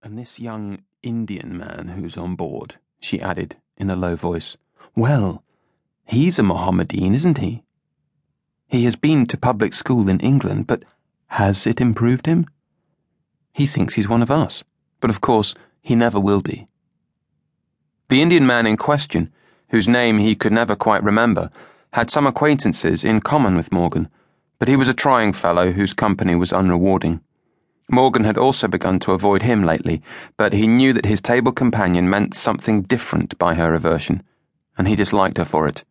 And this young Indian man who's on board, she added in a low voice. Well, he's a Mohammedan, isn't he? He has been to public school in England, but has it improved him? He thinks he's one of us, but of course he never will be. The Indian man in question, whose name he could never quite remember, had some acquaintances in common with Morgan, but he was a trying fellow whose company was unrewarding. Morgan had also begun to avoid him lately, but he knew that his table companion meant something different by her aversion, and he disliked her for it.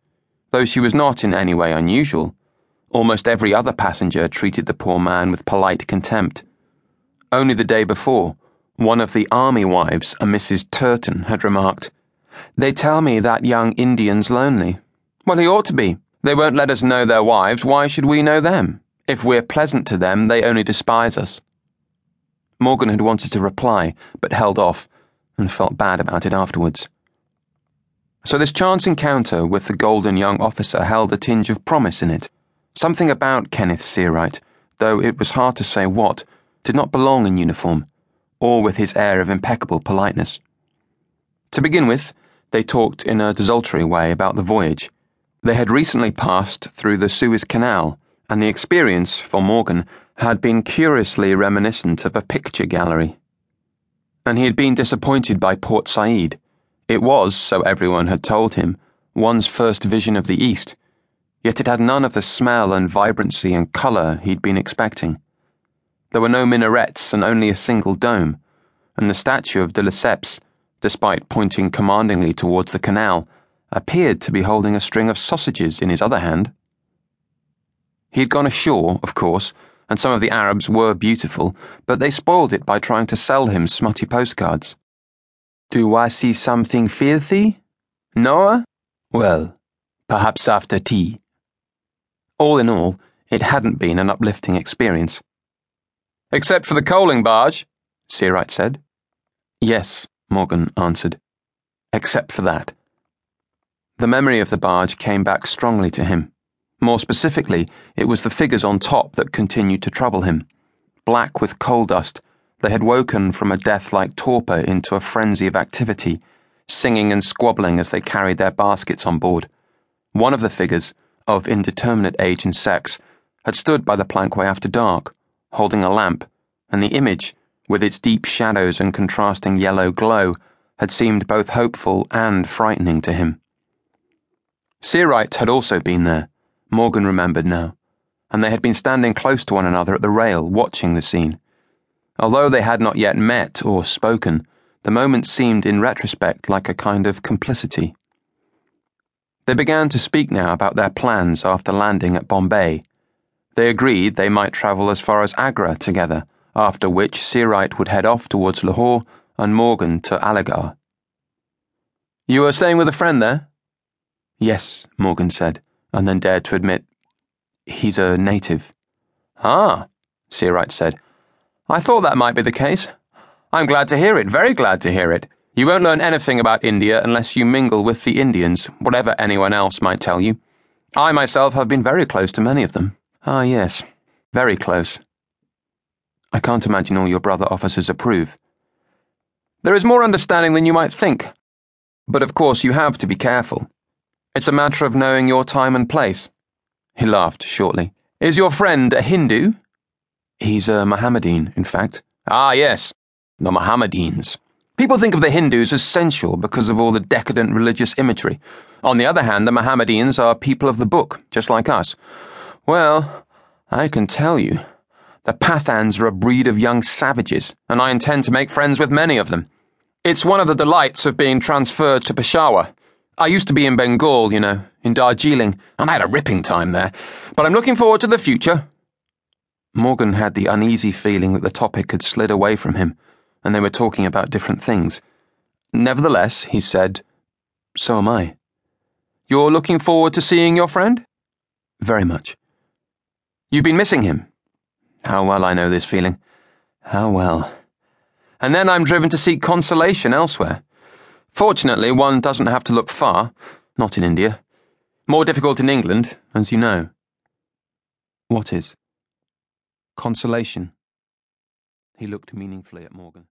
Though she was not in any way unusual, almost every other passenger treated the poor man with polite contempt. Only the day before, one of the army wives, a Mrs. Turton, had remarked, They tell me that young Indian's lonely. Well, he ought to be. They won't let us know their wives, why should we know them? If we're pleasant to them, they only despise us. Morgan had wanted to reply, but held off, and felt bad about it afterwards. So this chance encounter with the golden young officer held a tinge of promise in it. Something about Kenneth Searight, though it was hard to say what, did not belong in uniform, or with his air of impeccable politeness. To begin with, they talked in a desultory way about the voyage. They had recently passed through the Suez Canal, and the experience, for Morgan, had been curiously reminiscent of a picture gallery. And he had been disappointed by Port Said. It was, so everyone had told him, one's first vision of the East, yet it had none of the smell and vibrancy and colour he'd been expecting. There were no minarets and only a single dome, and the statue of de Lesseps, despite pointing commandingly towards the canal, appeared to be holding a string of sausages in his other hand. He had gone ashore, of course and some of the Arabs were beautiful, but they spoiled it by trying to sell him smutty postcards. Do I see something filthy? Noah? Well, perhaps after tea. All in all, it hadn't been an uplifting experience. Except for the coaling barge, Searight said. Yes, Morgan answered. Except for that. The memory of the barge came back strongly to him. More specifically, it was the figures on top that continued to trouble him. Black with coal dust, they had woken from a death like torpor into a frenzy of activity, singing and squabbling as they carried their baskets on board. One of the figures, of indeterminate age and sex, had stood by the plankway after dark, holding a lamp, and the image, with its deep shadows and contrasting yellow glow, had seemed both hopeful and frightening to him. Searight had also been there Morgan remembered now, and they had been standing close to one another at the rail, watching the scene. Although they had not yet met or spoken, the moment seemed in retrospect like a kind of complicity. They began to speak now about their plans after landing at Bombay. They agreed they might travel as far as Agra together, after which Searight would head off towards Lahore and Morgan to Aligarh. You are staying with a friend there? Yes, Morgan said and then dared to admit he's a native. Ah, Searight said. I thought that might be the case. I'm glad to hear it, very glad to hear it. You won't learn anything about India unless you mingle with the Indians, whatever anyone else might tell you. I myself have been very close to many of them. Ah, yes, very close. I can't imagine all your brother officers approve. There is more understanding than you might think. But of course, you have to be careful. It's a matter of knowing your time and place. He laughed shortly. Is your friend a Hindu? He's a Mohammedan, in fact. Ah, yes, the Mohammedans. People think of the Hindus as sensual because of all the decadent religious imagery. On the other hand, the Mohammedans are people of the book, just like us. Well, I can tell you, the Pathans are a breed of young savages, and I intend to make friends with many of them. It's one of the delights of being transferred to Peshawar. I used to be in Bengal, you know, in Darjeeling, and I had a ripping time there. But I'm looking forward to the future. Morgan had the uneasy feeling that the topic had slid away from him, and they were talking about different things. Nevertheless, he said, So am I. You're looking forward to seeing your friend? Very much. You've been missing him? How well I know this feeling. How well. And then I'm driven to seek consolation elsewhere. Fortunately, one doesn't have to look far, not in India. More difficult in England, as you know. What is? Consolation. He looked meaningfully at Morgan.